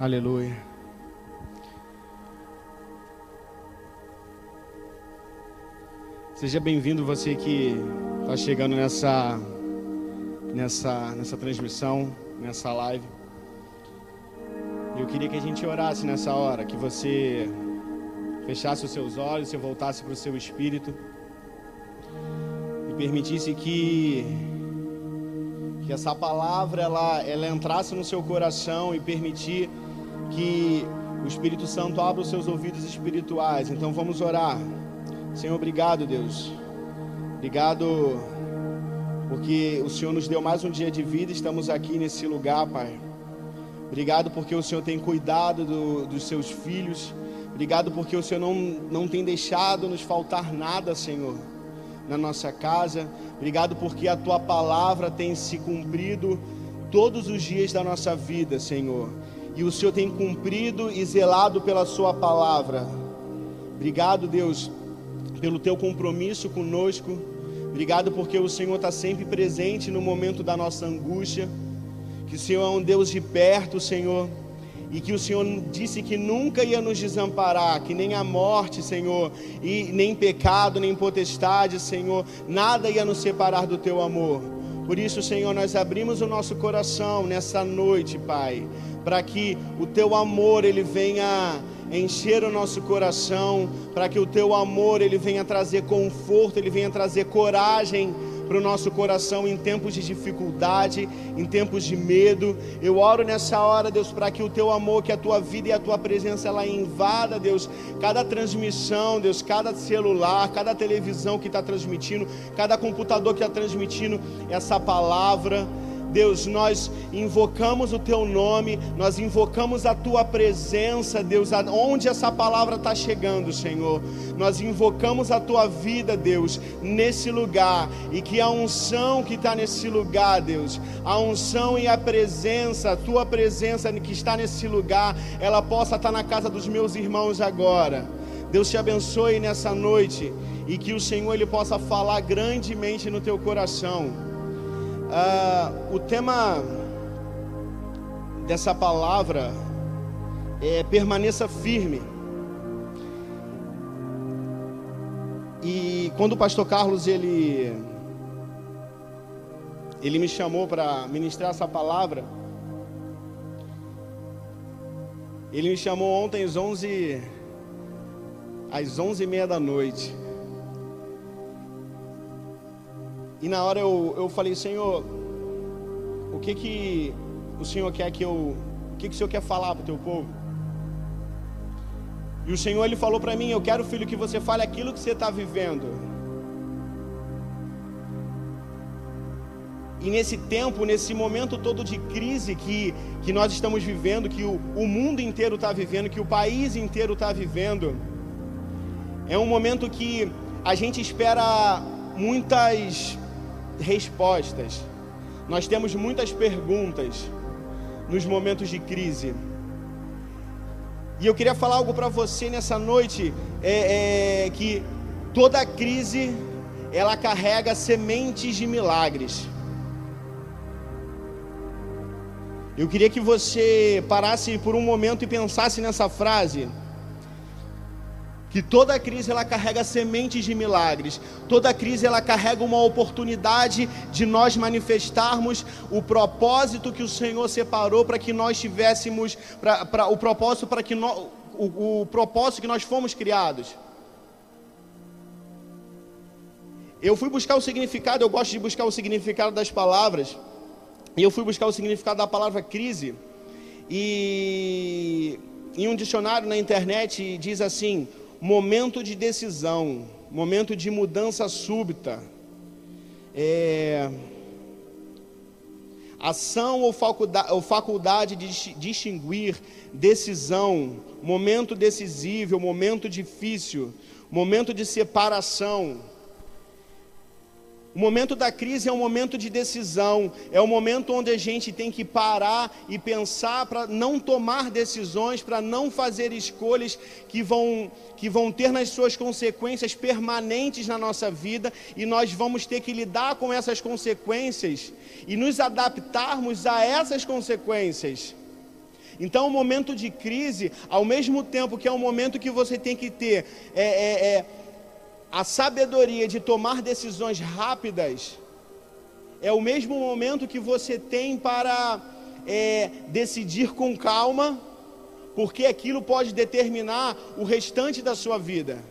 Aleluia. Seja bem-vindo você que está chegando nessa, nessa, nessa transmissão, nessa live. Eu queria que a gente orasse nessa hora, que você fechasse os seus olhos, você voltasse para o seu espírito e permitisse que que essa palavra ela, ela entrasse no seu coração e permitir que o Espírito Santo abra os seus ouvidos espirituais. Então vamos orar. Senhor, obrigado, Deus. Obrigado porque o Senhor nos deu mais um dia de vida, estamos aqui nesse lugar, Pai. Obrigado porque o Senhor tem cuidado do, dos seus filhos. Obrigado porque o Senhor não, não tem deixado nos faltar nada, Senhor, na nossa casa. Obrigado porque a tua palavra tem se cumprido todos os dias da nossa vida, Senhor. E o Senhor tem cumprido e zelado pela sua palavra. Obrigado, Deus, pelo teu compromisso conosco. Obrigado porque o Senhor está sempre presente no momento da nossa angústia. Que o Senhor é um Deus de perto, Senhor e que o Senhor disse que nunca ia nos desamparar, que nem a morte, Senhor, e nem pecado, nem potestade, Senhor, nada ia nos separar do teu amor. Por isso, Senhor, nós abrimos o nosso coração nessa noite, Pai, para que o teu amor ele venha encher o nosso coração, para que o teu amor ele venha trazer conforto, ele venha trazer coragem para o nosso coração em tempos de dificuldade, em tempos de medo. Eu oro nessa hora, Deus, para que o teu amor, que a tua vida e a tua presença ela invada, Deus, cada transmissão, Deus, cada celular, cada televisão que está transmitindo, cada computador que está transmitindo essa palavra. Deus, nós invocamos o Teu nome, nós invocamos a Tua presença, Deus, onde essa palavra está chegando, Senhor. Nós invocamos a Tua vida, Deus, nesse lugar, e que a unção que está nesse lugar, Deus, a unção e a presença, a Tua presença que está nesse lugar, ela possa estar tá na casa dos meus irmãos agora. Deus te abençoe nessa noite e que o Senhor ele possa falar grandemente no teu coração. Uh, o tema dessa palavra é permaneça firme. E quando o pastor Carlos ele ele me chamou para ministrar essa palavra, ele me chamou ontem às 11 às 11 e meia da noite. E na hora eu, eu falei, Senhor, o que que o Senhor quer que eu, o que que o Senhor quer falar para o teu povo? E o Senhor ele falou para mim, eu quero filho que você fale aquilo que você está vivendo. E nesse tempo, nesse momento todo de crise que, que nós estamos vivendo, que o, o mundo inteiro está vivendo, que o país inteiro está vivendo, é um momento que a gente espera muitas respostas. Nós temos muitas perguntas nos momentos de crise. E eu queria falar algo para você nessa noite, é, é, que toda crise ela carrega sementes de milagres. Eu queria que você parasse por um momento e pensasse nessa frase que toda crise ela carrega sementes de milagres. Toda crise ela carrega uma oportunidade de nós manifestarmos o propósito que o Senhor separou para que nós tivéssemos o propósito para que o, o propósito que nós fomos criados. Eu fui buscar o significado, eu gosto de buscar o significado das palavras. E eu fui buscar o significado da palavra crise. E em um dicionário na internet diz assim: momento de decisão, momento de mudança súbita, é, ação ou faculdade, ou faculdade de distinguir, decisão, momento decisivo, momento difícil, momento de separação. O momento da crise é um momento de decisão, é o um momento onde a gente tem que parar e pensar para não tomar decisões, para não fazer escolhas que vão, que vão ter nas suas consequências permanentes na nossa vida e nós vamos ter que lidar com essas consequências e nos adaptarmos a essas consequências. Então, o momento de crise, ao mesmo tempo que é um momento que você tem que ter é, é, é, a sabedoria de tomar decisões rápidas, é o mesmo momento que você tem para é, decidir com calma, porque aquilo pode determinar o restante da sua vida.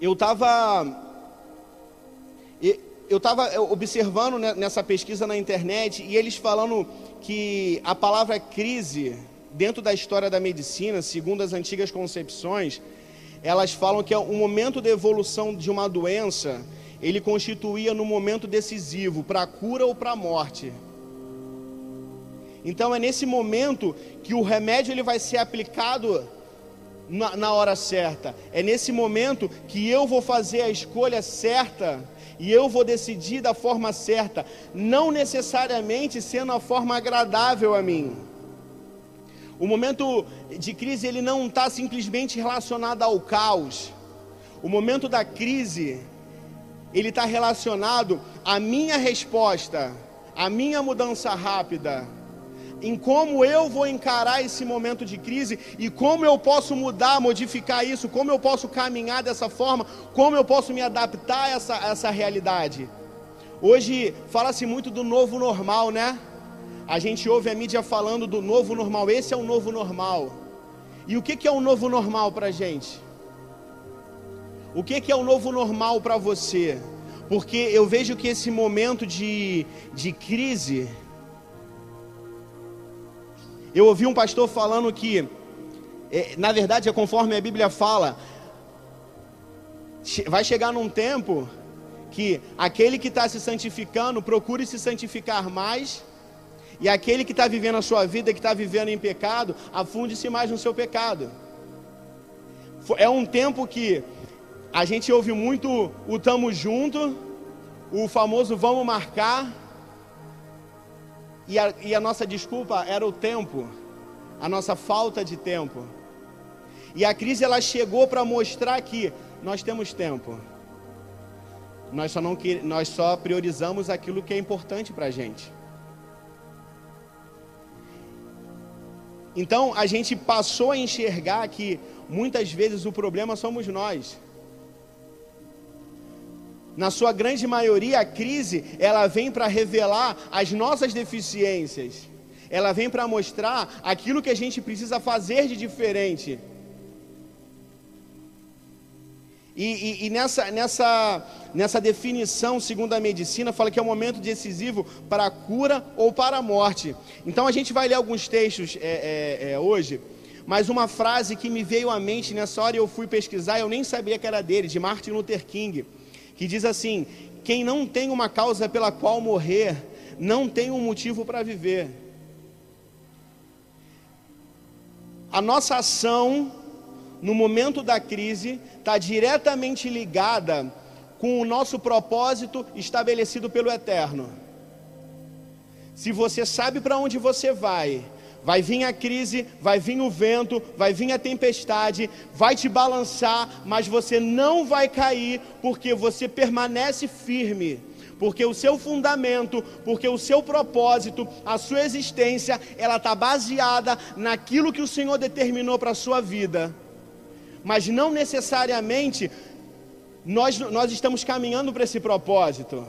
Eu estava eu estava observando nessa pesquisa na internet e eles falando que a palavra crise, dentro da história da medicina, segundo as antigas concepções, elas falam que é um momento de evolução de uma doença, ele constituía no momento decisivo para a cura ou para a morte. Então é nesse momento que o remédio ele vai ser aplicado na, na hora certa. É nesse momento que eu vou fazer a escolha certa e eu vou decidir da forma certa, não necessariamente sendo a forma agradável a mim. O momento de crise ele não está simplesmente relacionado ao caos. O momento da crise ele está relacionado à minha resposta, à minha mudança rápida em como eu vou encarar esse momento de crise e como eu posso mudar, modificar isso, como eu posso caminhar dessa forma, como eu posso me adaptar a essa, a essa realidade. Hoje fala-se muito do novo normal, né? A gente ouve a mídia falando do novo normal, esse é o novo normal. E o que, é o novo normal para a gente? O que, é o novo normal para você? Porque eu vejo que esse momento de, de crise, eu ouvi um pastor falando que, é, na verdade, é conforme a Bíblia fala, vai chegar num tempo que aquele que está se santificando procure se santificar mais, e aquele que está vivendo a sua vida, que está vivendo em pecado, afunde-se mais no seu pecado. É um tempo que a gente ouve muito o tamo junto, o famoso vamos marcar, e a, e a nossa desculpa era o tempo, a nossa falta de tempo. E a crise ela chegou para mostrar que nós temos tempo. Nós só, não, nós só priorizamos aquilo que é importante para a gente. Então a gente passou a enxergar que muitas vezes o problema somos nós. Na sua grande maioria, a crise ela vem para revelar as nossas deficiências. Ela vem para mostrar aquilo que a gente precisa fazer de diferente. E, e, e, nessa, nessa, nessa definição, segundo a medicina, fala que é um momento decisivo para a cura ou para a morte. Então a gente vai ler alguns textos é, é, é, hoje, mas uma frase que me veio à mente nessa hora eu fui pesquisar, eu nem sabia que era dele, de Martin Luther King que diz assim: quem não tem uma causa pela qual morrer, não tem um motivo para viver. A nossa ação no momento da crise está diretamente ligada com o nosso propósito estabelecido pelo Eterno. Se você sabe para onde você vai, Vai vir a crise, vai vir o vento, vai vir a tempestade, vai te balançar, mas você não vai cair, porque você permanece firme. Porque o seu fundamento, porque o seu propósito, a sua existência, ela está baseada naquilo que o Senhor determinou para a sua vida. Mas não necessariamente nós, nós estamos caminhando para esse propósito.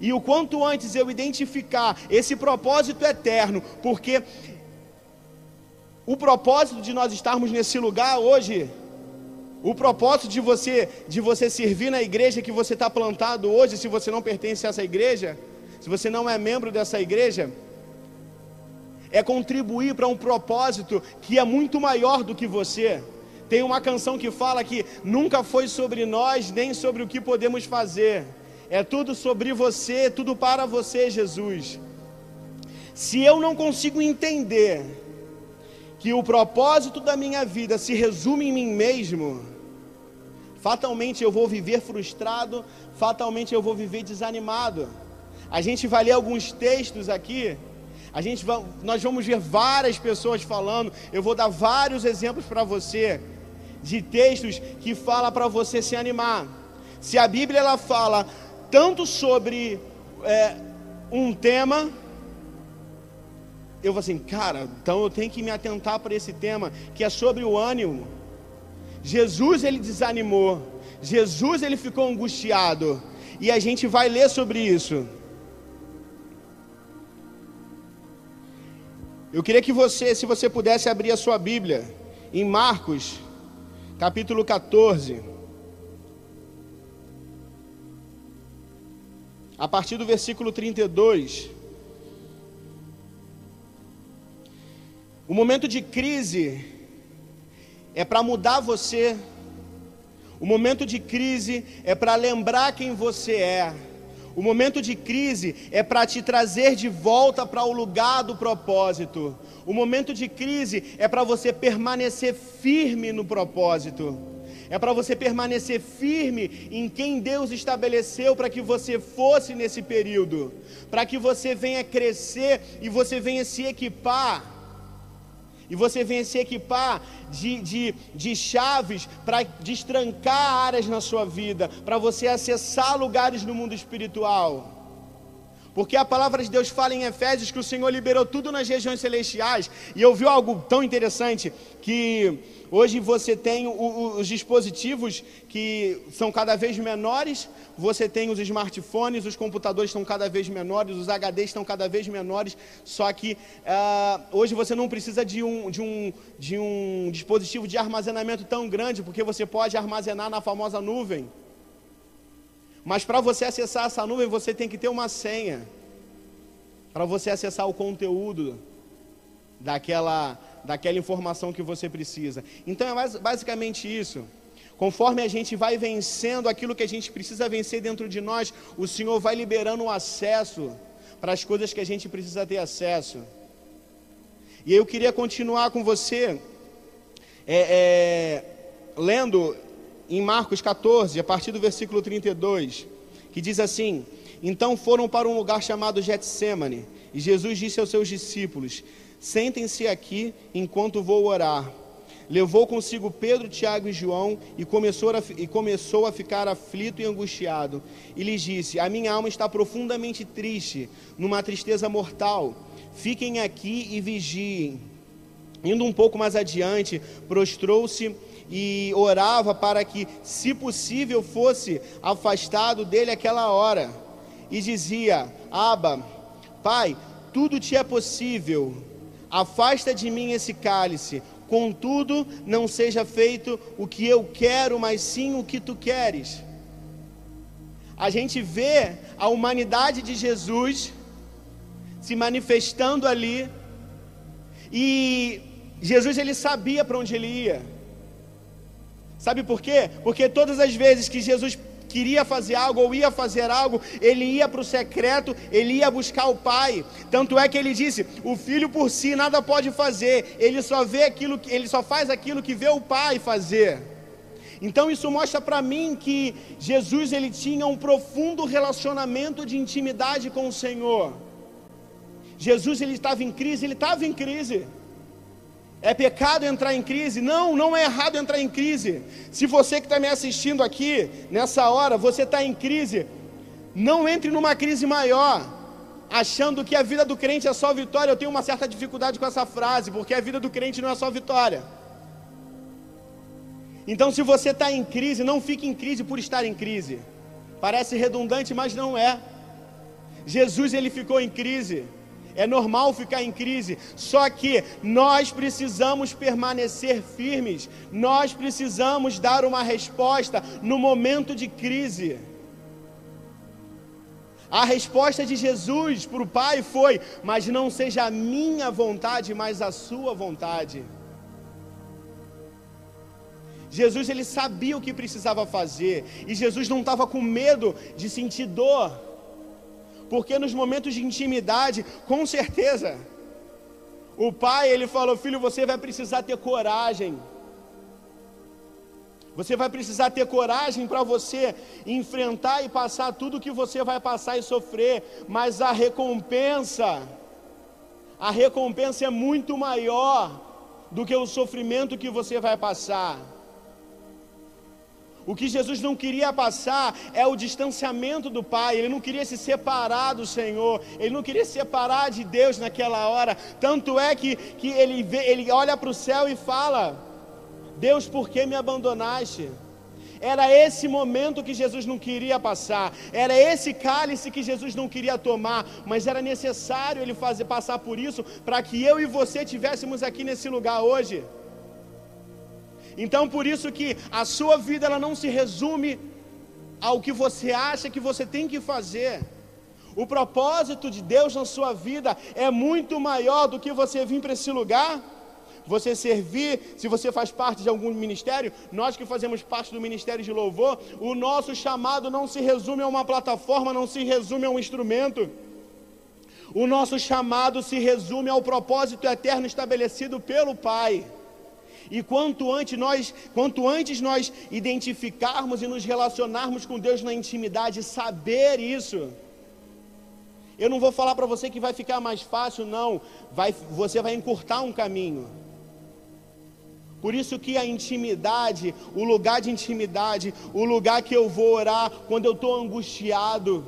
E o quanto antes eu identificar esse propósito eterno, porque o propósito de nós estarmos nesse lugar hoje, o propósito de você de você servir na igreja que você está plantado hoje, se você não pertence a essa igreja, se você não é membro dessa igreja, é contribuir para um propósito que é muito maior do que você. Tem uma canção que fala que nunca foi sobre nós nem sobre o que podemos fazer é tudo sobre você, tudo para você, Jesus. Se eu não consigo entender que o propósito da minha vida se resume em mim mesmo, fatalmente eu vou viver frustrado, fatalmente eu vou viver desanimado. A gente vai ler alguns textos aqui, a gente vai, nós vamos ver várias pessoas falando, eu vou dar vários exemplos para você de textos que fala para você se animar. Se a Bíblia ela fala tanto sobre é, um tema, eu vou assim, cara, então eu tenho que me atentar para esse tema, que é sobre o ânimo. Jesus ele desanimou, Jesus ele ficou angustiado, e a gente vai ler sobre isso. Eu queria que você, se você pudesse abrir a sua Bíblia, em Marcos, capítulo 14. A partir do versículo 32. O momento de crise é para mudar você. O momento de crise é para lembrar quem você é. O momento de crise é para te trazer de volta para o lugar do propósito. O momento de crise é para você permanecer firme no propósito. É para você permanecer firme em quem Deus estabeleceu para que você fosse nesse período. Para que você venha crescer e você venha se equipar e você venha se equipar de, de, de chaves para destrancar áreas na sua vida, para você acessar lugares no mundo espiritual. Porque a palavra de Deus fala em Efésios que o Senhor liberou tudo nas regiões celestiais. E eu vi algo tão interessante que hoje você tem os dispositivos que são cada vez menores, você tem os smartphones, os computadores estão cada vez menores, os HDs estão cada vez menores, só que uh, hoje você não precisa de um, de, um, de um dispositivo de armazenamento tão grande, porque você pode armazenar na famosa nuvem. Mas para você acessar essa nuvem, você tem que ter uma senha. Para você acessar o conteúdo daquela, daquela informação que você precisa. Então é basicamente isso. Conforme a gente vai vencendo aquilo que a gente precisa vencer dentro de nós, o Senhor vai liberando o acesso para as coisas que a gente precisa ter acesso. E eu queria continuar com você, é, é, lendo em Marcos 14, a partir do versículo 32, que diz assim: Então foram para um lugar chamado Getsemane, e Jesus disse aos seus discípulos: Sentem-se aqui enquanto vou orar. Levou consigo Pedro, Tiago e João e começou, a, e começou a ficar aflito e angustiado. E lhes disse: A minha alma está profundamente triste, numa tristeza mortal. Fiquem aqui e vigiem. Indo um pouco mais adiante, prostrou-se e orava para que, se possível, fosse afastado dele aquela hora. E dizia: Aba, Pai, tudo te é possível. Afasta de mim esse cálice. Contudo, não seja feito o que eu quero, mas sim o que tu queres. A gente vê a humanidade de Jesus se manifestando ali, e Jesus ele sabia para onde ele ia. Sabe por quê? Porque todas as vezes que Jesus queria fazer algo ou ia fazer algo, ele ia para o secreto, ele ia buscar o Pai. Tanto é que ele disse: o filho por si nada pode fazer, ele só vê aquilo, ele só faz aquilo que vê o Pai fazer. Então isso mostra para mim que Jesus ele tinha um profundo relacionamento de intimidade com o Senhor. Jesus ele estava em crise, ele estava em crise. É pecado entrar em crise? Não, não é errado entrar em crise. Se você que está me assistindo aqui, nessa hora, você está em crise, não entre numa crise maior, achando que a vida do crente é só vitória. Eu tenho uma certa dificuldade com essa frase, porque a vida do crente não é só vitória. Então, se você está em crise, não fique em crise por estar em crise. Parece redundante, mas não é. Jesus ele ficou em crise. É normal ficar em crise, só que nós precisamos permanecer firmes, nós precisamos dar uma resposta no momento de crise. A resposta de Jesus para o Pai foi: Mas não seja a minha vontade, mas a sua vontade. Jesus ele sabia o que precisava fazer, e Jesus não estava com medo de sentir dor porque nos momentos de intimidade, com certeza, o pai ele falou: Filho, você vai precisar ter coragem. Você vai precisar ter coragem para você enfrentar e passar tudo que você vai passar e sofrer, mas a recompensa, a recompensa é muito maior do que o sofrimento que você vai passar. O que Jesus não queria passar é o distanciamento do Pai, ele não queria se separar do Senhor, ele não queria se separar de Deus naquela hora. Tanto é que, que ele, vê, ele olha para o céu e fala: Deus, por que me abandonaste? Era esse momento que Jesus não queria passar, era esse cálice que Jesus não queria tomar, mas era necessário ele fazer passar por isso para que eu e você tivéssemos aqui nesse lugar hoje. Então por isso que a sua vida ela não se resume ao que você acha que você tem que fazer. O propósito de Deus na sua vida é muito maior do que você vir para esse lugar, você servir, se você faz parte de algum ministério, nós que fazemos parte do ministério de louvor, o nosso chamado não se resume a uma plataforma, não se resume a um instrumento. O nosso chamado se resume ao propósito eterno estabelecido pelo Pai. E quanto antes nós, quanto antes nós identificarmos e nos relacionarmos com Deus na intimidade, saber isso. Eu não vou falar para você que vai ficar mais fácil, não. Vai, você vai encurtar um caminho. Por isso que a intimidade, o lugar de intimidade, o lugar que eu vou orar quando eu estou angustiado,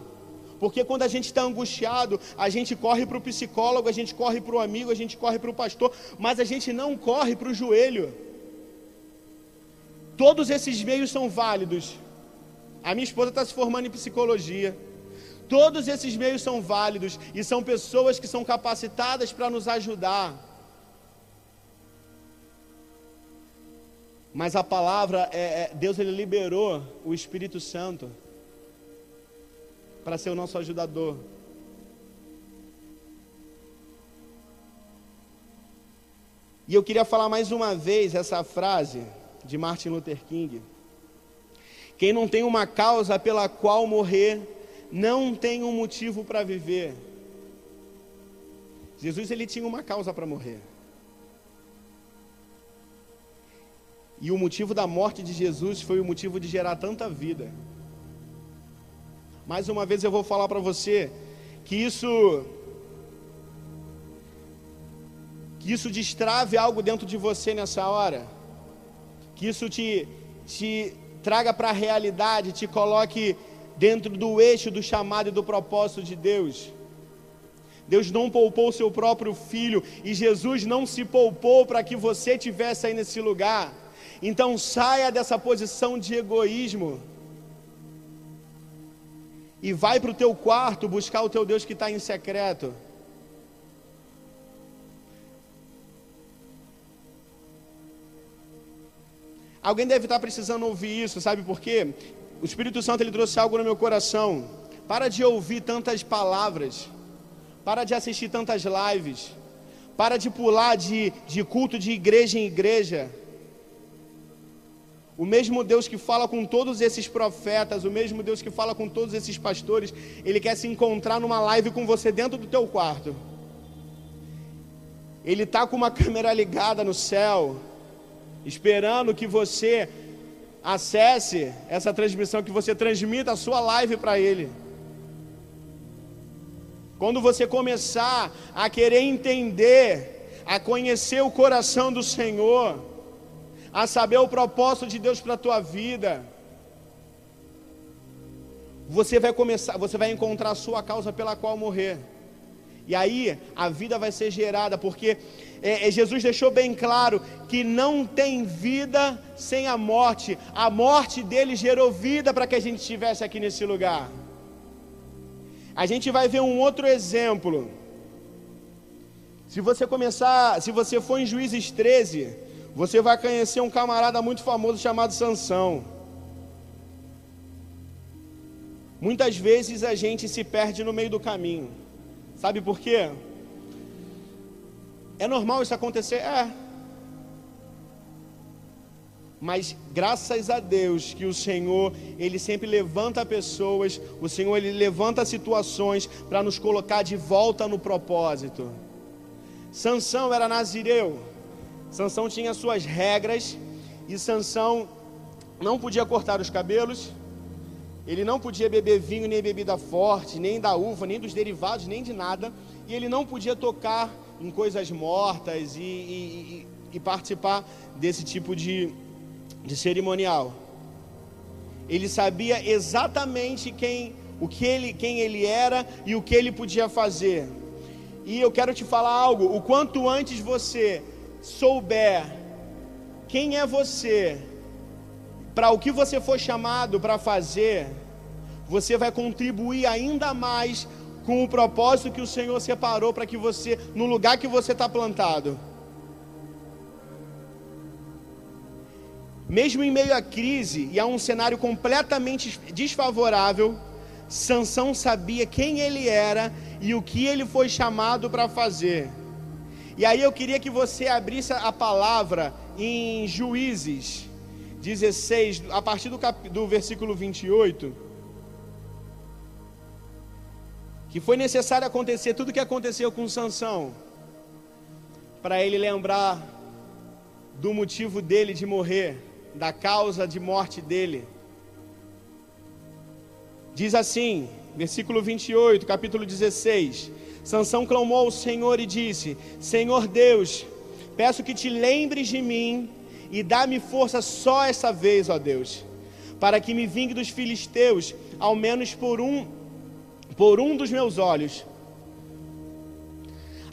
porque quando a gente está angustiado, a gente corre para o psicólogo, a gente corre para o amigo, a gente corre para o pastor, mas a gente não corre para o joelho. Todos esses meios são válidos. A minha esposa está se formando em psicologia. Todos esses meios são válidos e são pessoas que são capacitadas para nos ajudar. Mas a palavra, é, é, Deus ele liberou o Espírito Santo para ser o nosso ajudador. E eu queria falar mais uma vez essa frase de Martin Luther King. Quem não tem uma causa pela qual morrer, não tem um motivo para viver. Jesus ele tinha uma causa para morrer. E o motivo da morte de Jesus foi o motivo de gerar tanta vida. Mais uma vez eu vou falar para você que isso que isso destrave algo dentro de você nessa hora. Que isso te te traga para a realidade, te coloque dentro do eixo do chamado e do propósito de Deus. Deus não poupou seu próprio filho e Jesus não se poupou para que você tivesse aí nesse lugar. Então saia dessa posição de egoísmo e vai para o teu quarto buscar o teu Deus que está em secreto. Alguém deve estar precisando ouvir isso, sabe por quê? O Espírito Santo ele trouxe algo no meu coração. Para de ouvir tantas palavras, para de assistir tantas lives, para de pular de, de culto de igreja em igreja. O mesmo Deus que fala com todos esses profetas, o mesmo Deus que fala com todos esses pastores, ele quer se encontrar numa live com você dentro do teu quarto. Ele está com uma câmera ligada no céu, esperando que você acesse essa transmissão, que você transmita a sua live para ele. Quando você começar a querer entender, a conhecer o coração do Senhor, a saber o propósito de Deus para a tua vida, você vai começar, você vai encontrar a sua causa pela qual morrer. E aí a vida vai ser gerada, porque é, é, Jesus deixou bem claro que não tem vida sem a morte. A morte dele gerou vida para que a gente estivesse aqui nesse lugar. A gente vai ver um outro exemplo. Se você começar, se você for em Juízes 13, você vai conhecer um camarada muito famoso chamado Sansão. Muitas vezes a gente se perde no meio do caminho. Sabe por quê? É normal isso acontecer? É. Mas graças a Deus que o Senhor, ele sempre levanta pessoas, o Senhor ele levanta situações para nos colocar de volta no propósito. Sansão era nazireu. Sansão tinha suas regras e Sansão não podia cortar os cabelos, ele não podia beber vinho nem bebida forte, nem da uva, nem dos derivados, nem de nada, e ele não podia tocar em coisas mortas e, e, e participar desse tipo de, de cerimonial. Ele sabia exatamente quem, o que ele, quem ele era e o que ele podia fazer. E eu quero te falar algo: o quanto antes você souber quem é você, para o que você foi chamado para fazer, você vai contribuir ainda mais com o propósito que o Senhor separou para que você, no lugar que você está plantado. Mesmo em meio à crise e a um cenário completamente desfavorável, Sansão sabia quem ele era e o que ele foi chamado para fazer. E aí eu queria que você abrisse a palavra em Juízes 16, a partir do, cap... do versículo 28. Que foi necessário acontecer tudo o que aconteceu com Sansão para ele lembrar do motivo dele de morrer da causa de morte dele. Diz assim, versículo 28, capítulo 16: Sansão clamou ao Senhor e disse: Senhor Deus, peço que te lembres de mim e dá-me força só essa vez, ó Deus, para que me vingue dos filisteus, ao menos por um por um dos meus olhos.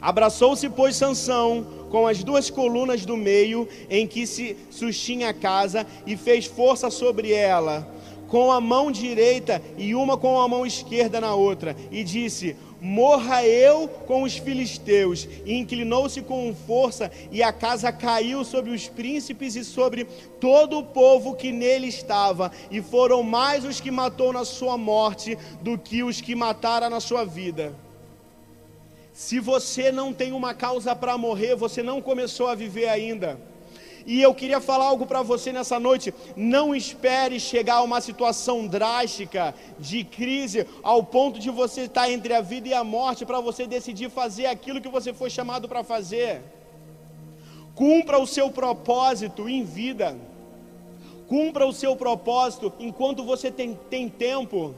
Abraçou-se, pois, Sansão com as duas colunas do meio em que se sustinha a casa e fez força sobre ela, com a mão direita e uma com a mão esquerda na outra, e disse: Morra eu com os filisteus. E inclinou-se com força, e a casa caiu sobre os príncipes e sobre todo o povo que nele estava. E foram mais os que matou na sua morte do que os que mataram na sua vida. Se você não tem uma causa para morrer, você não começou a viver ainda. E eu queria falar algo para você nessa noite. Não espere chegar a uma situação drástica de crise ao ponto de você estar entre a vida e a morte para você decidir fazer aquilo que você foi chamado para fazer. Cumpra o seu propósito em vida. Cumpra o seu propósito enquanto você tem, tem tempo.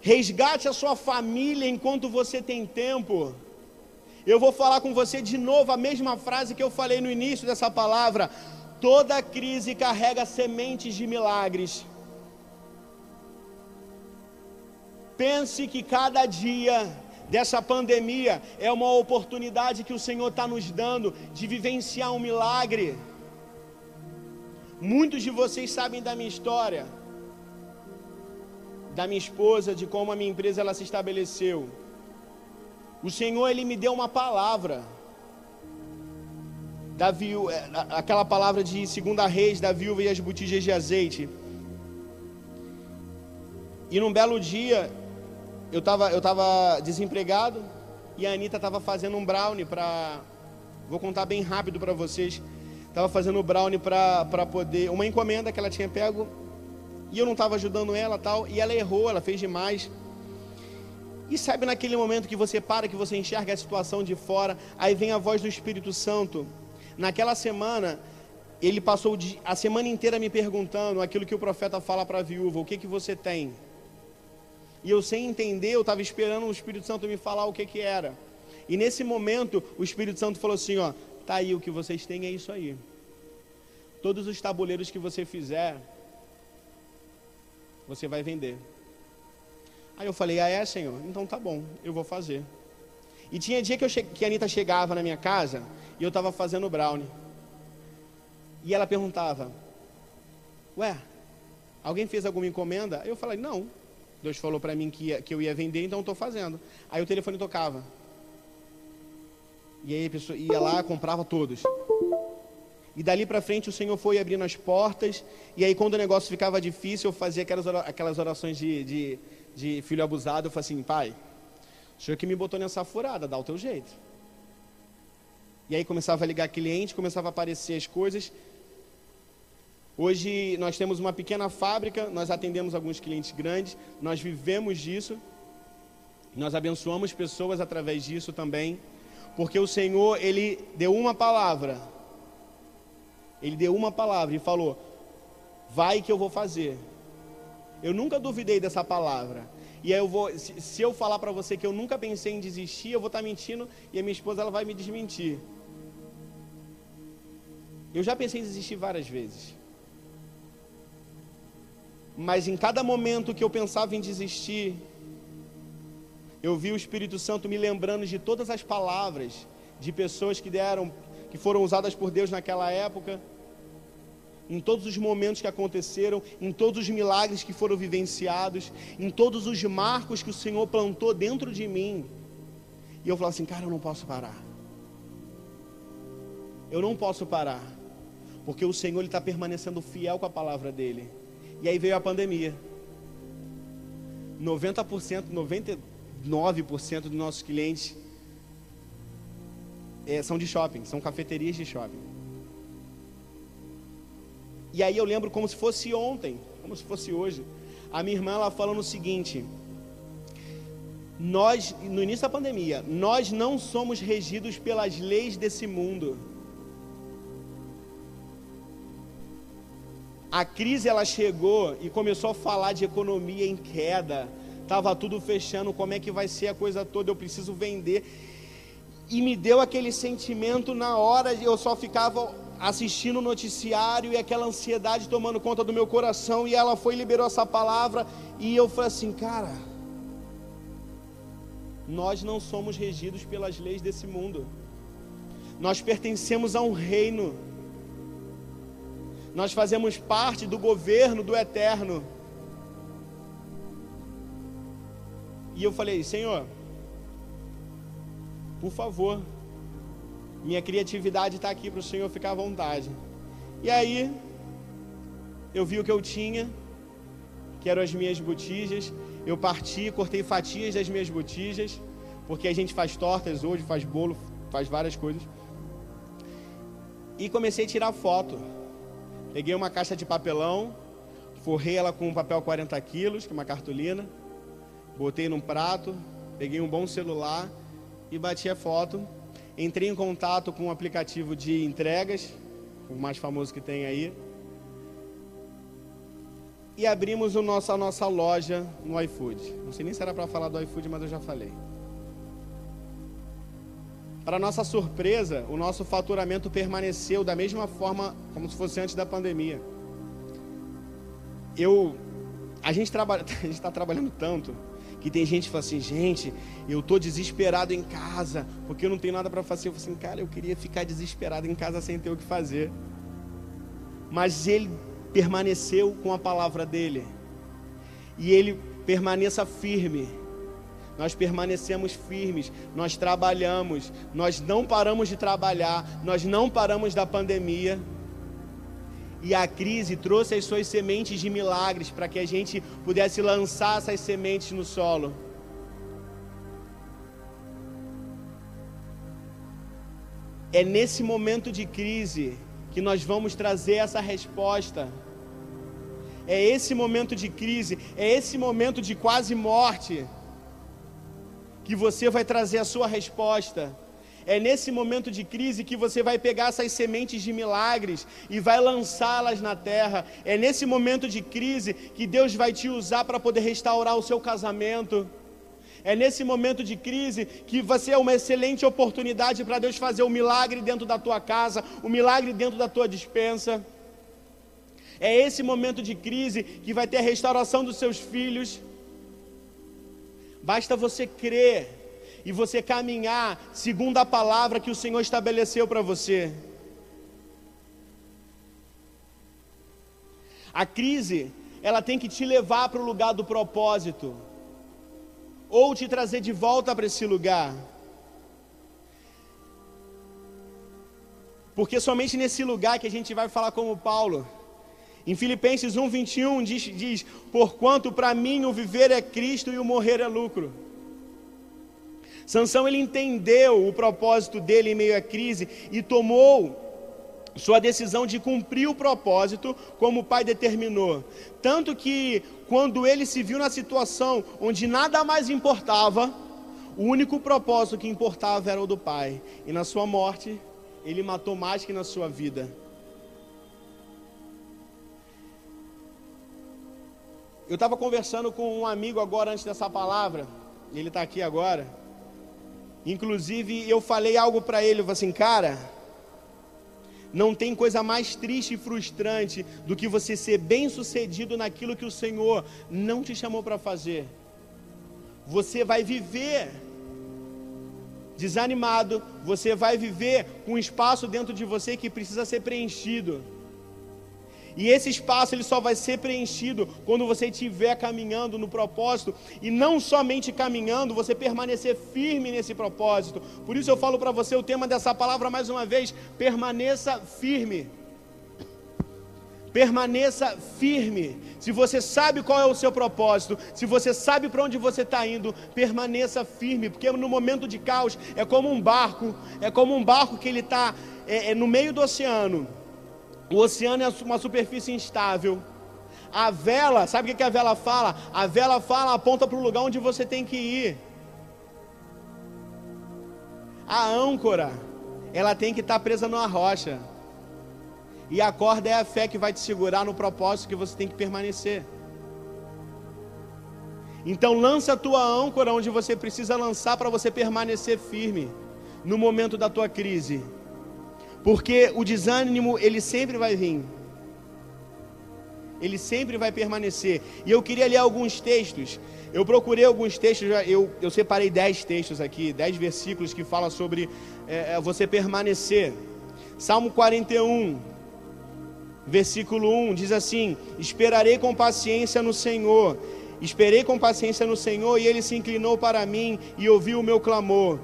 Resgate a sua família enquanto você tem tempo. Eu vou falar com você de novo a mesma frase que eu falei no início dessa palavra. Toda crise carrega sementes de milagres. Pense que cada dia dessa pandemia é uma oportunidade que o Senhor está nos dando de vivenciar um milagre. Muitos de vocês sabem da minha história da minha esposa, de como a minha empresa ela se estabeleceu. O Senhor ele me deu uma palavra. Da é, aquela palavra de segunda reis da viúva e as botijas de azeite. E num belo dia, eu estava eu tava desempregado e a Anitta estava fazendo um brownie para. Vou contar bem rápido para vocês. Estava fazendo brownie para poder. Uma encomenda que ela tinha pego e eu não estava ajudando ela tal, e ela errou, ela fez demais. E sabe naquele momento que você para, que você enxerga a situação de fora, aí vem a voz do Espírito Santo. Naquela semana, ele passou a semana inteira me perguntando aquilo que o profeta fala para a viúva: o que, que você tem? E eu, sem entender, eu estava esperando o Espírito Santo me falar o que, que era. E nesse momento, o Espírito Santo falou assim: ó, tá aí, o que vocês têm é isso aí. Todos os tabuleiros que você fizer, você vai vender. Aí eu falei, ah é, Senhor? Então tá bom, eu vou fazer. E tinha dia que, eu che... que a Anitta chegava na minha casa e eu estava fazendo brownie. E ela perguntava, ué, alguém fez alguma encomenda? Eu falei, não. Deus falou para mim que, ia, que eu ia vender, então estou fazendo. Aí o telefone tocava. E aí a pessoa ia lá, comprava todos. E dali para frente o Senhor foi abrindo as portas. E aí, quando o negócio ficava difícil, eu fazia aquelas orações de, de, de filho abusado. Eu falei assim: Pai, o Senhor que me botou nessa furada, dá o teu jeito. E aí começava a ligar cliente, começava a aparecer as coisas. Hoje nós temos uma pequena fábrica, nós atendemos alguns clientes grandes, nós vivemos disso, nós abençoamos pessoas através disso também, porque o Senhor, Ele deu uma palavra ele deu uma palavra e falou: Vai que eu vou fazer. Eu nunca duvidei dessa palavra. E aí eu vou, se, se eu falar para você que eu nunca pensei em desistir, eu vou estar tá mentindo e a minha esposa ela vai me desmentir. Eu já pensei em desistir várias vezes. Mas em cada momento que eu pensava em desistir, eu vi o Espírito Santo me lembrando de todas as palavras de pessoas que deram, que foram usadas por Deus naquela época, em todos os momentos que aconteceram, em todos os milagres que foram vivenciados, em todos os marcos que o Senhor plantou dentro de mim. E eu falava assim, cara, eu não posso parar. Eu não posso parar, porque o Senhor está permanecendo fiel com a palavra dele. E aí veio a pandemia. 90%, 99% dos nossos clientes é, são de shopping, são cafeterias de shopping. E aí eu lembro como se fosse ontem, como se fosse hoje. A minha irmã ela falando o seguinte: nós, no início da pandemia, nós não somos regidos pelas leis desse mundo. A crise ela chegou e começou a falar de economia em queda. Tava tudo fechando, como é que vai ser a coisa toda? Eu preciso vender. E me deu aquele sentimento na hora, eu só ficava assistindo o noticiário e aquela ansiedade tomando conta do meu coração e ela foi e liberou essa palavra e eu falei assim, cara, nós não somos regidos pelas leis desse mundo. Nós pertencemos a um reino nós fazemos parte do governo do eterno. E eu falei, Senhor, por favor, minha criatividade está aqui para o Senhor ficar à vontade. E aí, eu vi o que eu tinha, que eram as minhas botijas. Eu parti, cortei fatias das minhas botijas, porque a gente faz tortas hoje, faz bolo, faz várias coisas. E comecei a tirar foto. Peguei uma caixa de papelão, forrei ela com um papel 40 quilos, que é uma cartolina, botei num prato, peguei um bom celular e bati a foto. Entrei em contato com um aplicativo de entregas, o mais famoso que tem aí. E abrimos o nosso, a nossa loja no iFood. Não sei nem se era para falar do iFood, mas eu já falei. Para nossa surpresa, o nosso faturamento permaneceu da mesma forma como se fosse antes da pandemia. Eu, a gente está trabalhando tanto que tem gente que fala assim, gente, eu tô desesperado em casa porque eu não tenho nada para fazer. Eu falo assim, cara, eu queria ficar desesperado em casa sem ter o que fazer. Mas ele permaneceu com a palavra dele e ele permaneça firme nós permanecemos firmes, nós trabalhamos, nós não paramos de trabalhar, nós não paramos da pandemia. E a crise trouxe as suas sementes de milagres para que a gente pudesse lançar essas sementes no solo. É nesse momento de crise que nós vamos trazer essa resposta. É esse momento de crise, é esse momento de quase morte que você vai trazer a sua resposta. É nesse momento de crise que você vai pegar essas sementes de milagres e vai lançá-las na terra. É nesse momento de crise que Deus vai te usar para poder restaurar o seu casamento. É nesse momento de crise que você é uma excelente oportunidade para Deus fazer o um milagre dentro da tua casa, o um milagre dentro da tua dispensa. É esse momento de crise que vai ter a restauração dos seus filhos. Basta você crer e você caminhar segundo a palavra que o Senhor estabeleceu para você. A crise, ela tem que te levar para o lugar do propósito, ou te trazer de volta para esse lugar. Porque somente nesse lugar que a gente vai falar como Paulo, em Filipenses 1, 21 diz, diz Porquanto para mim o viver é Cristo e o morrer é lucro. Sansão ele entendeu o propósito dele em meio à crise e tomou sua decisão de cumprir o propósito como o pai determinou. Tanto que quando ele se viu na situação onde nada mais importava, o único propósito que importava era o do pai. E na sua morte, ele matou mais que na sua vida. Eu estava conversando com um amigo agora antes dessa palavra, ele está aqui agora. Inclusive, eu falei algo para ele, eu falei assim, cara, Não tem coisa mais triste e frustrante do que você ser bem-sucedido naquilo que o Senhor não te chamou para fazer. Você vai viver desanimado, você vai viver com um espaço dentro de você que precisa ser preenchido. E esse espaço ele só vai ser preenchido quando você estiver caminhando no propósito e não somente caminhando, você permanecer firme nesse propósito. Por isso eu falo para você o tema dessa palavra mais uma vez: permaneça firme. Permaneça firme. Se você sabe qual é o seu propósito, se você sabe para onde você está indo, permaneça firme, porque no momento de caos é como um barco, é como um barco que ele está é, é no meio do oceano. O oceano é uma superfície instável. A vela, sabe o que a vela fala? A vela fala, aponta para o lugar onde você tem que ir. A âncora, ela tem que estar tá presa numa rocha. E a corda é a fé que vai te segurar no propósito que você tem que permanecer. Então lança a tua âncora onde você precisa lançar para você permanecer firme no momento da tua crise. Porque o desânimo, ele sempre vai vir. Ele sempre vai permanecer. E eu queria ler alguns textos. Eu procurei alguns textos, eu, eu separei dez textos aqui, dez versículos que falam sobre é, você permanecer. Salmo 41, versículo 1 diz assim: Esperarei com paciência no Senhor. Esperei com paciência no Senhor e ele se inclinou para mim e ouviu o meu clamor.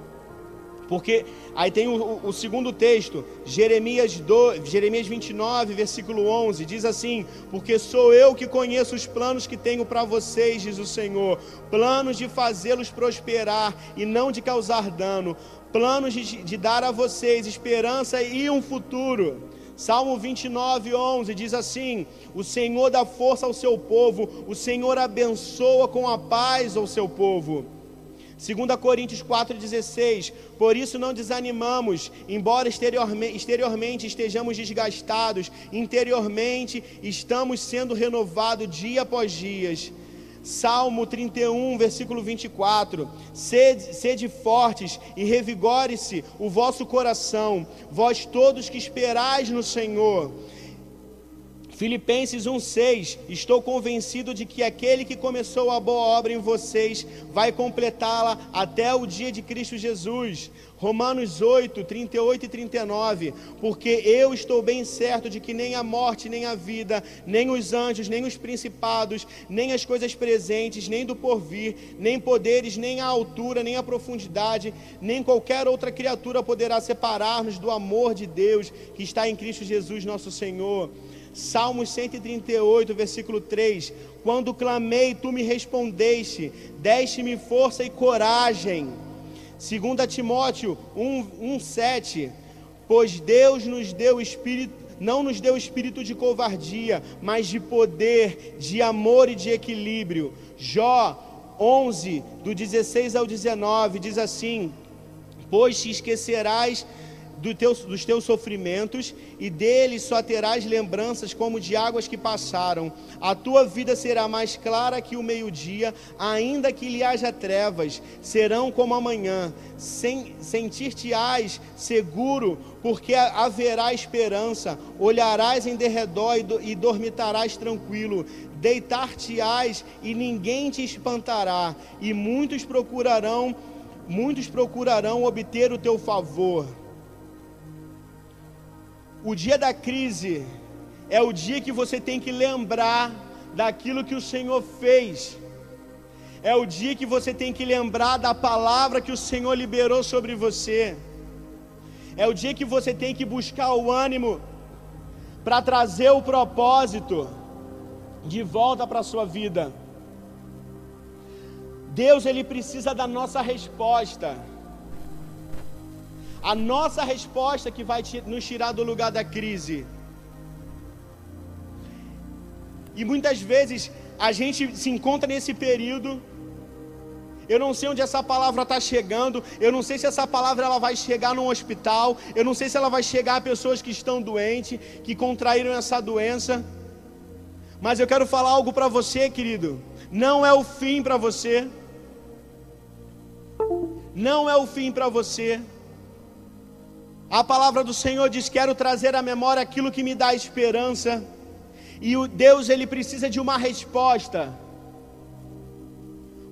Porque aí tem o, o, segundo texto, Jeremias, do, Jeremias 29, versículo 11, diz assim: Porque sou eu que conheço os planos que tenho para vocês, diz o Senhor, planos de fazê-los prosperar e não de causar dano, planos de, de dar a vocês esperança e um futuro. Salmo 29, 11 diz assim: O Senhor dá força ao seu povo, o Senhor abençoa com a paz ao seu povo. 2 Coríntios 4,16: Por isso não desanimamos, embora exteriormente, estejamos desgastados, interiormente estamos sendo renovados dia após dia. Salmo 31, versículo 24: sede, sede fortes e revigore-se o vosso coração, vós todos que esperais no Senhor. Filipenses 1,6: Estou convencido de que aquele que começou a boa obra em vocês vai completá-la até o dia de Cristo Jesus. Romanos 8, 38 e 39: Porque eu estou bem certo de que nem a morte, nem a vida, nem os anjos, nem os principados, nem as coisas presentes, nem do porvir, nem poderes, nem a altura, nem a profundidade, nem qualquer outra criatura poderá separar-nos do amor de Deus que está em Cristo Jesus, nosso Senhor. Salmos 138, versículo 3: Quando clamei, tu me respondeste, deste-me força e coragem. 2 Timóteo 1, 1, 7: Pois Deus nos deu espírito, não nos deu espírito de covardia, mas de poder, de amor e de equilíbrio. Jó 11, do 16 ao 19, diz assim: Pois te esquecerás do teu, dos teus sofrimentos, e deles só terás lembranças como de águas que passaram. A tua vida será mais clara que o meio-dia, ainda que lhe haja trevas, serão como amanhã. Sentir-te-ás seguro, porque haverá esperança. Olharás em derredor e, do, e dormitarás tranquilo. Deitar-te-ás e ninguém te espantará, e muitos procurarão, muitos procurarão obter o teu favor. O dia da crise é o dia que você tem que lembrar daquilo que o Senhor fez. É o dia que você tem que lembrar da palavra que o Senhor liberou sobre você. É o dia que você tem que buscar o ânimo para trazer o propósito de volta para a sua vida. Deus ele precisa da nossa resposta. A nossa resposta que vai nos tirar do lugar da crise. E muitas vezes a gente se encontra nesse período. Eu não sei onde essa palavra está chegando. Eu não sei se essa palavra ela vai chegar num hospital. Eu não sei se ela vai chegar a pessoas que estão doentes, que contraíram essa doença. Mas eu quero falar algo para você, querido. Não é o fim para você. Não é o fim para você. A palavra do Senhor diz: Quero trazer à memória aquilo que me dá esperança. E o Deus, ele precisa de uma resposta.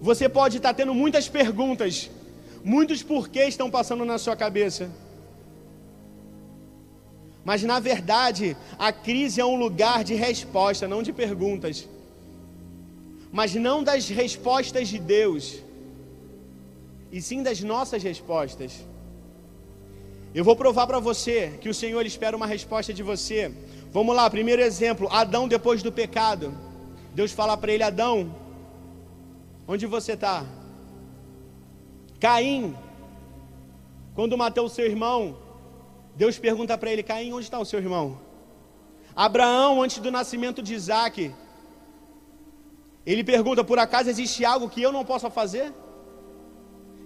Você pode estar tendo muitas perguntas, muitos porquês estão passando na sua cabeça. Mas na verdade, a crise é um lugar de resposta, não de perguntas. Mas não das respostas de Deus, e sim das nossas respostas. Eu vou provar para você que o Senhor espera uma resposta de você. Vamos lá, primeiro exemplo: Adão depois do pecado. Deus fala para ele: Adão, onde você está? Caim, quando matou o seu irmão, Deus pergunta para ele: Caim, onde está o seu irmão? Abraão, antes do nascimento de Isaac, ele pergunta: Por acaso existe algo que eu não possa fazer?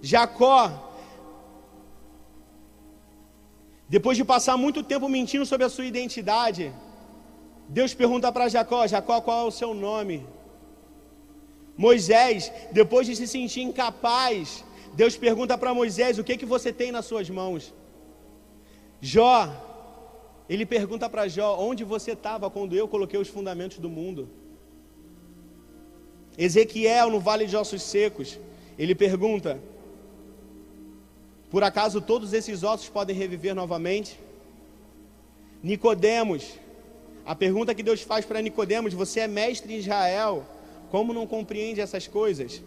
Jacó, depois de passar muito tempo mentindo sobre a sua identidade, Deus pergunta para Jacó: Jacó, qual é o seu nome? Moisés, depois de se sentir incapaz, Deus pergunta para Moisés: O que que você tem nas suas mãos? Jó, ele pergunta para Jó: onde você estava quando eu coloquei os fundamentos do mundo? Ezequiel, no vale de ossos secos, ele pergunta: por acaso todos esses ossos podem reviver novamente? Nicodemos, a pergunta que Deus faz para Nicodemos: você é mestre em Israel, como não compreende essas coisas?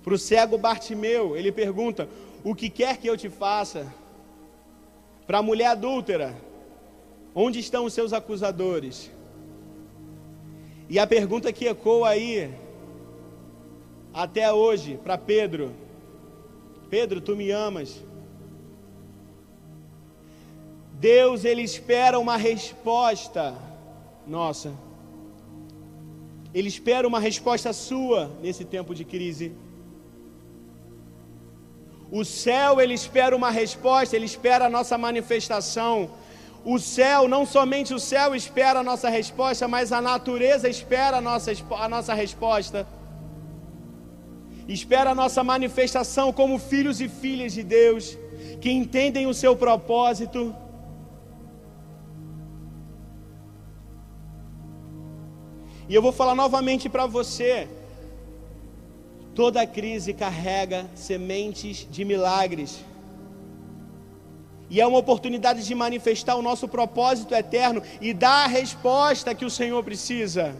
Para o cego Bartimeu, ele pergunta: o que quer que eu te faça? Para a mulher adúltera, onde estão os seus acusadores? E a pergunta que ecoa aí, até hoje, para Pedro: Pedro, tu me amas? Deus, ele espera uma resposta nossa. Ele espera uma resposta sua nesse tempo de crise. O céu, ele espera uma resposta, ele espera a nossa manifestação. O céu, não somente o céu espera a nossa resposta, mas a natureza espera a nossa, a nossa resposta. Espera a nossa manifestação como filhos e filhas de Deus, que entendem o seu propósito. E eu vou falar novamente para você, Toda crise carrega sementes de milagres. E é uma oportunidade de manifestar o nosso propósito eterno e dar a resposta que o Senhor precisa.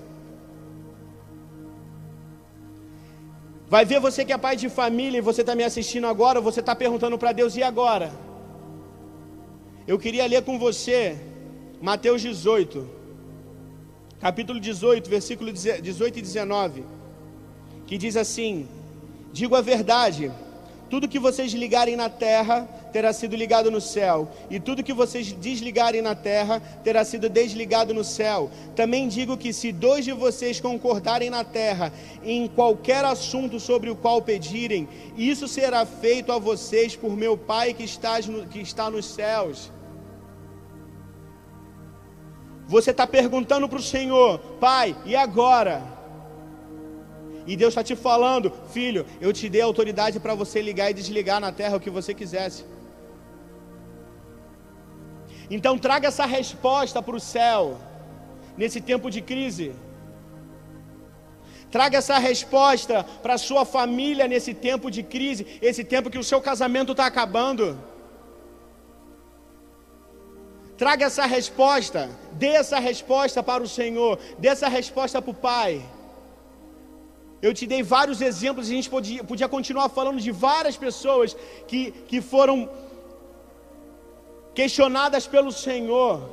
Vai ver você que é pai de família e você está me assistindo agora, você está perguntando para Deus, e agora? Eu queria ler com você Mateus 18, capítulo 18, versículo 18 e 19 que diz assim: Digo a verdade, tudo que vocês ligarem na terra terá sido ligado no céu, e tudo que vocês desligarem na terra terá sido desligado no céu. Também digo que se dois de vocês concordarem na terra em qualquer assunto sobre o qual pedirem, isso será feito a vocês por meu Pai que está, no, que está nos céus. Você está perguntando para o Senhor, Pai, e agora? E Deus está te falando, filho, eu te dei autoridade para você ligar e desligar na terra o que você quisesse. Então traga essa resposta para o céu, nesse tempo de crise. Traga essa resposta para a sua família nesse tempo de crise, esse tempo que o seu casamento está acabando. Traga essa resposta, dê essa resposta para o Senhor, dê essa resposta para o Pai. Eu te dei vários exemplos a gente podia, podia continuar falando de várias pessoas que, que foram questionadas pelo Senhor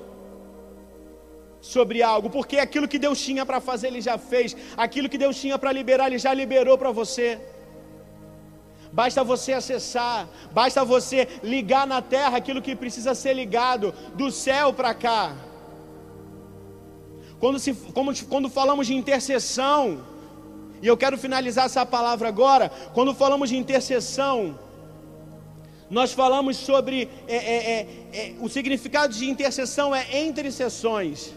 sobre algo, porque aquilo que Deus tinha para fazer, Ele já fez, aquilo que Deus tinha para liberar, Ele já liberou para você. Basta você acessar, basta você ligar na terra aquilo que precisa ser ligado, do céu para cá. Quando, se, como, quando falamos de intercessão, e eu quero finalizar essa palavra agora. Quando falamos de intercessão, nós falamos sobre é, é, é, é, o significado de intercessão é entre sessões.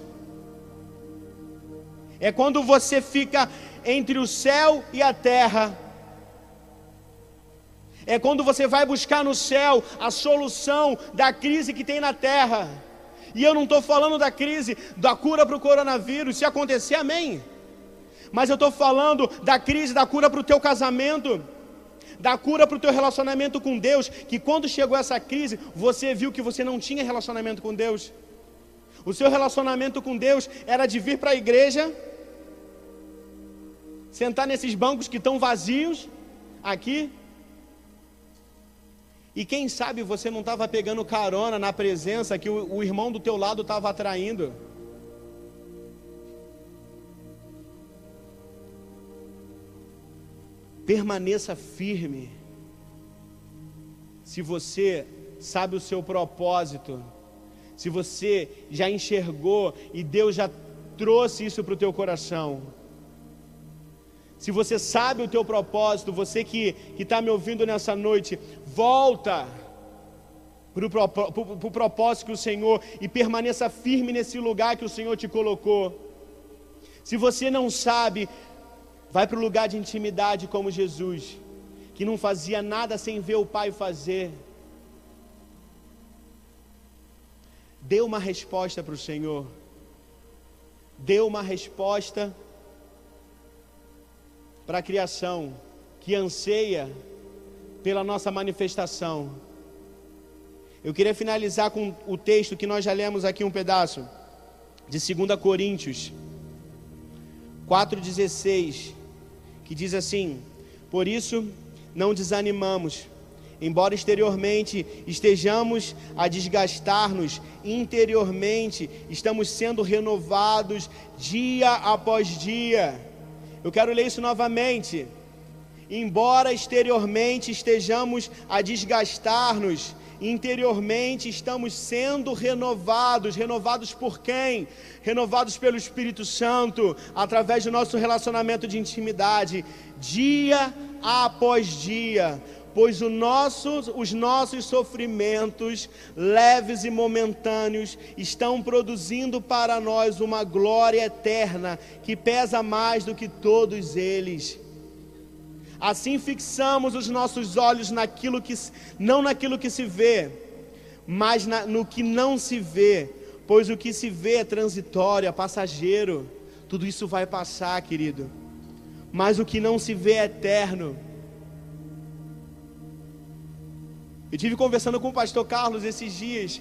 É quando você fica entre o céu e a terra. É quando você vai buscar no céu a solução da crise que tem na terra. E eu não estou falando da crise da cura para o coronavírus, se acontecer, amém. Mas eu estou falando da crise da cura para o teu casamento, da cura para o teu relacionamento com Deus. Que quando chegou essa crise, você viu que você não tinha relacionamento com Deus. O seu relacionamento com Deus era de vir para a igreja, sentar nesses bancos que estão vazios, aqui, e quem sabe você não estava pegando carona na presença que o, o irmão do teu lado estava atraindo. Permaneça firme. Se você sabe o seu propósito, se você já enxergou e Deus já trouxe isso para o teu coração, se você sabe o teu propósito, você que está me ouvindo nessa noite, volta para o propósito que o Senhor e permaneça firme nesse lugar que o Senhor te colocou. Se você não sabe, vai para o lugar de intimidade como Jesus, que não fazia nada sem ver o Pai fazer. Dê uma resposta para o Senhor. Dê uma resposta para a criação que anseia pela nossa manifestação. Eu queria finalizar com o texto que nós já lemos aqui um pedaço, de 2 Coríntios 4,16, que diz assim: Por isso não desanimamos, embora exteriormente estejamos a desgastar-nos, interiormente estamos sendo renovados dia após dia. Eu quero ler isso novamente. Embora exteriormente estejamos a desgastar-nos, interiormente estamos sendo renovados. Renovados por quem? Renovados pelo Espírito Santo, através do nosso relacionamento de intimidade, dia após dia. Pois nosso, os nossos sofrimentos, leves e momentâneos, estão produzindo para nós uma glória eterna que pesa mais do que todos eles. Assim fixamos os nossos olhos naquilo que não naquilo que se vê, mas na, no que não se vê, pois o que se vê é transitório, é passageiro. Tudo isso vai passar, querido. Mas o que não se vê é eterno. Eu tive conversando com o pastor Carlos esses dias.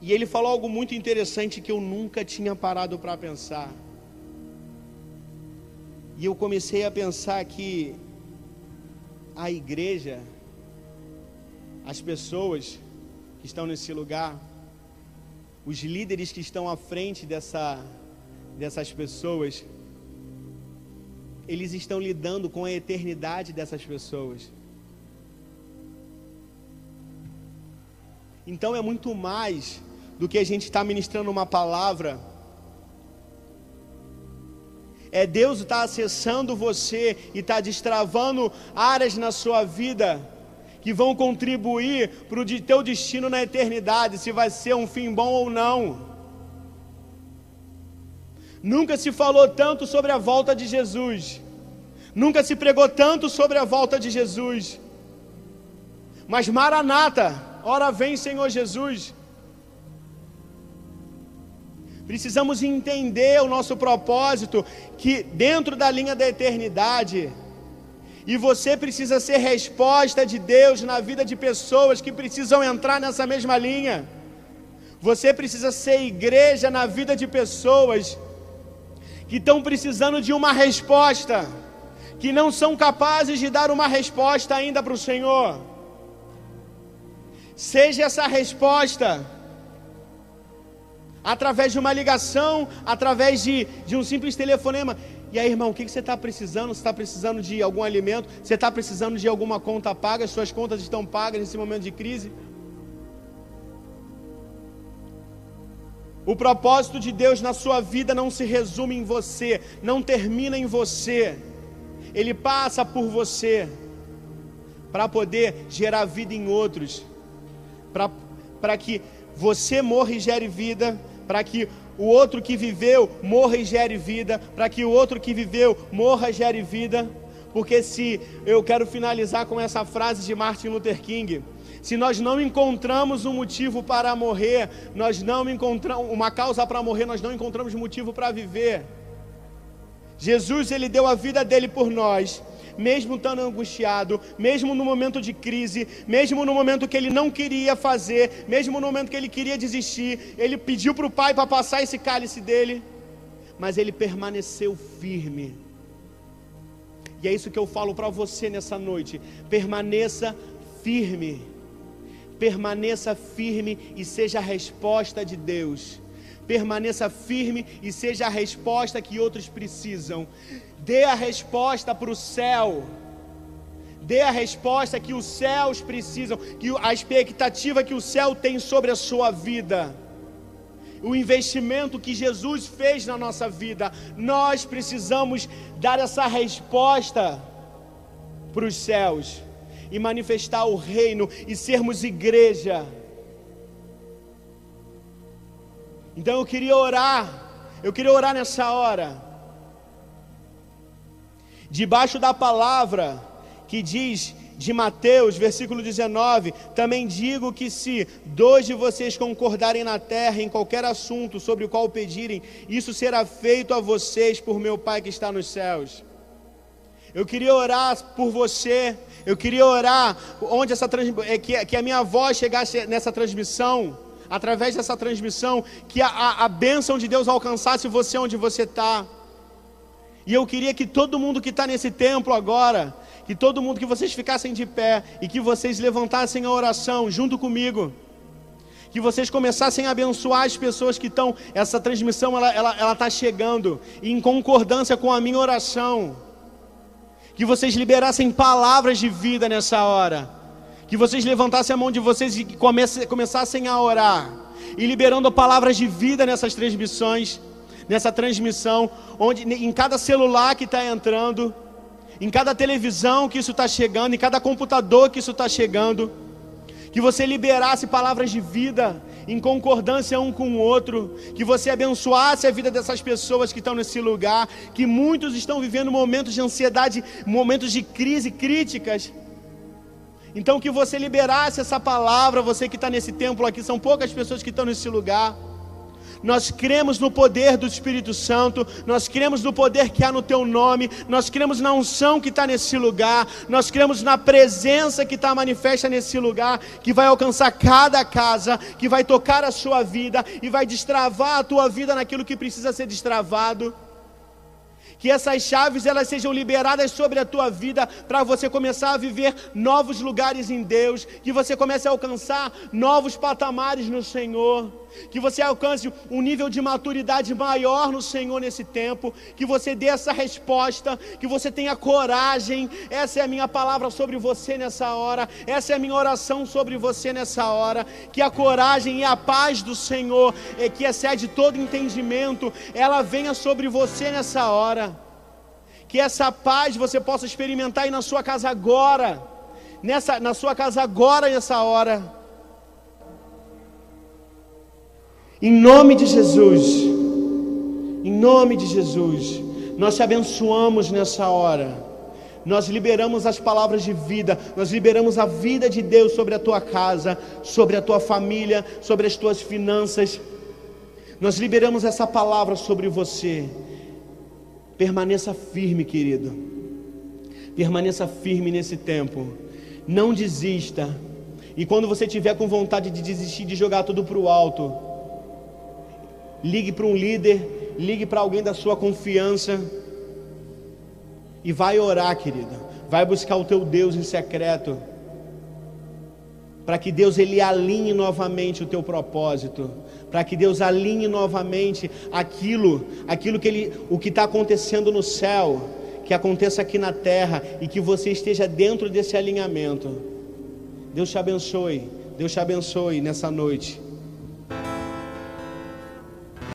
E ele falou algo muito interessante que eu nunca tinha parado para pensar. E eu comecei a pensar que a igreja, as pessoas que estão nesse lugar, os líderes que estão à frente dessa, dessas pessoas, eles estão lidando com a eternidade dessas pessoas. Então é muito mais do que a gente estar tá ministrando uma palavra é Deus está acessando você e está destravando áreas na sua vida que vão contribuir para o teu destino na eternidade, se vai ser um fim bom ou não. Nunca se falou tanto sobre a volta de Jesus, nunca se pregou tanto sobre a volta de Jesus. Mas Maranata, ora vem Senhor Jesus. Precisamos entender o nosso propósito, que dentro da linha da eternidade, e você precisa ser resposta de Deus na vida de pessoas que precisam entrar nessa mesma linha. Você precisa ser igreja na vida de pessoas que estão precisando de uma resposta, que não são capazes de dar uma resposta ainda para o Senhor. Seja essa resposta através de uma ligação, através de, de um simples telefonema. E aí, irmão, o que, que você está precisando? Você está precisando de algum alimento? Você está precisando de alguma conta paga? As suas contas estão pagas nesse momento de crise? O propósito de Deus na sua vida não se resume em você, não termina em você, ele passa por você para poder gerar vida em outros, para que você morra e gere vida, para que o outro que viveu morra e gere vida, para que o outro que viveu morra e gere vida, porque se eu quero finalizar com essa frase de Martin Luther King, se nós não encontramos um motivo para morrer, nós não encontramos uma causa para morrer, nós não encontramos motivo para viver. Jesus, ele deu a vida dele por nós, mesmo estando angustiado, mesmo no momento de crise, mesmo no momento que ele não queria fazer, mesmo no momento que ele queria desistir, ele pediu para o Pai para passar esse cálice dele, mas ele permaneceu firme. E é isso que eu falo para você nessa noite: permaneça firme permaneça firme e seja a resposta de Deus. Permaneça firme e seja a resposta que outros precisam. Dê a resposta para o céu. Dê a resposta que os céus precisam, que a expectativa que o céu tem sobre a sua vida. O investimento que Jesus fez na nossa vida, nós precisamos dar essa resposta para os céus e manifestar o reino e sermos igreja. Então eu queria orar, eu queria orar nessa hora, debaixo da palavra que diz de Mateus, versículo 19: Também digo que se dois de vocês concordarem na terra em qualquer assunto sobre o qual pedirem, isso será feito a vocês por meu Pai que está nos céus. Eu queria orar por você. Eu queria orar onde essa é, que, que a minha voz chegasse nessa transmissão, através dessa transmissão, que a, a, a bênção de Deus alcançasse você onde você está. E eu queria que todo mundo que está nesse templo agora, que todo mundo que vocês ficassem de pé e que vocês levantassem a oração junto comigo. Que vocês começassem a abençoar as pessoas que estão. Essa transmissão ela está ela, ela tá chegando em concordância com a minha oração que vocês liberassem palavras de vida nessa hora, que vocês levantassem a mão de vocês e começassem a orar, e liberando palavras de vida nessas transmissões, nessa transmissão, onde em cada celular que está entrando, em cada televisão que isso está chegando, em cada computador que isso está chegando, que você liberasse palavras de vida em concordância um com o outro, que você abençoasse a vida dessas pessoas que estão nesse lugar, que muitos estão vivendo momentos de ansiedade, momentos de crise críticas. Então que você liberasse essa palavra, você que está nesse templo aqui, são poucas pessoas que estão nesse lugar nós cremos no poder do Espírito Santo, nós cremos no poder que há no Teu nome, nós cremos na unção que está nesse lugar, nós cremos na presença que está manifesta nesse lugar, que vai alcançar cada casa, que vai tocar a sua vida e vai destravar a tua vida naquilo que precisa ser destravado. Que essas chaves elas sejam liberadas sobre a tua vida para você começar a viver novos lugares em Deus, que você comece a alcançar novos patamares no Senhor, que você alcance um nível de maturidade maior no Senhor nesse tempo, que você dê essa resposta, que você tenha coragem. Essa é a minha palavra sobre você nessa hora, essa é a minha oração sobre você nessa hora, que a coragem e a paz do Senhor, que excede todo entendimento, ela venha sobre você nessa hora que essa paz você possa experimentar aí na sua casa agora, nessa, na sua casa agora, nessa hora. Em nome de Jesus, em nome de Jesus, nós te abençoamos nessa hora. Nós liberamos as palavras de vida, nós liberamos a vida de Deus sobre a tua casa, sobre a tua família, sobre as tuas finanças. Nós liberamos essa palavra sobre você. Permaneça firme, querido. Permaneça firme nesse tempo. Não desista. E quando você tiver com vontade de desistir, de jogar tudo para o alto, ligue para um líder, ligue para alguém da sua confiança e vai orar, querido. Vai buscar o teu Deus em secreto, para que Deus ele alinhe novamente o teu propósito para que Deus alinhe novamente aquilo, aquilo que ele, o que está acontecendo no céu, que aconteça aqui na terra e que você esteja dentro desse alinhamento. Deus te abençoe, Deus te abençoe nessa noite.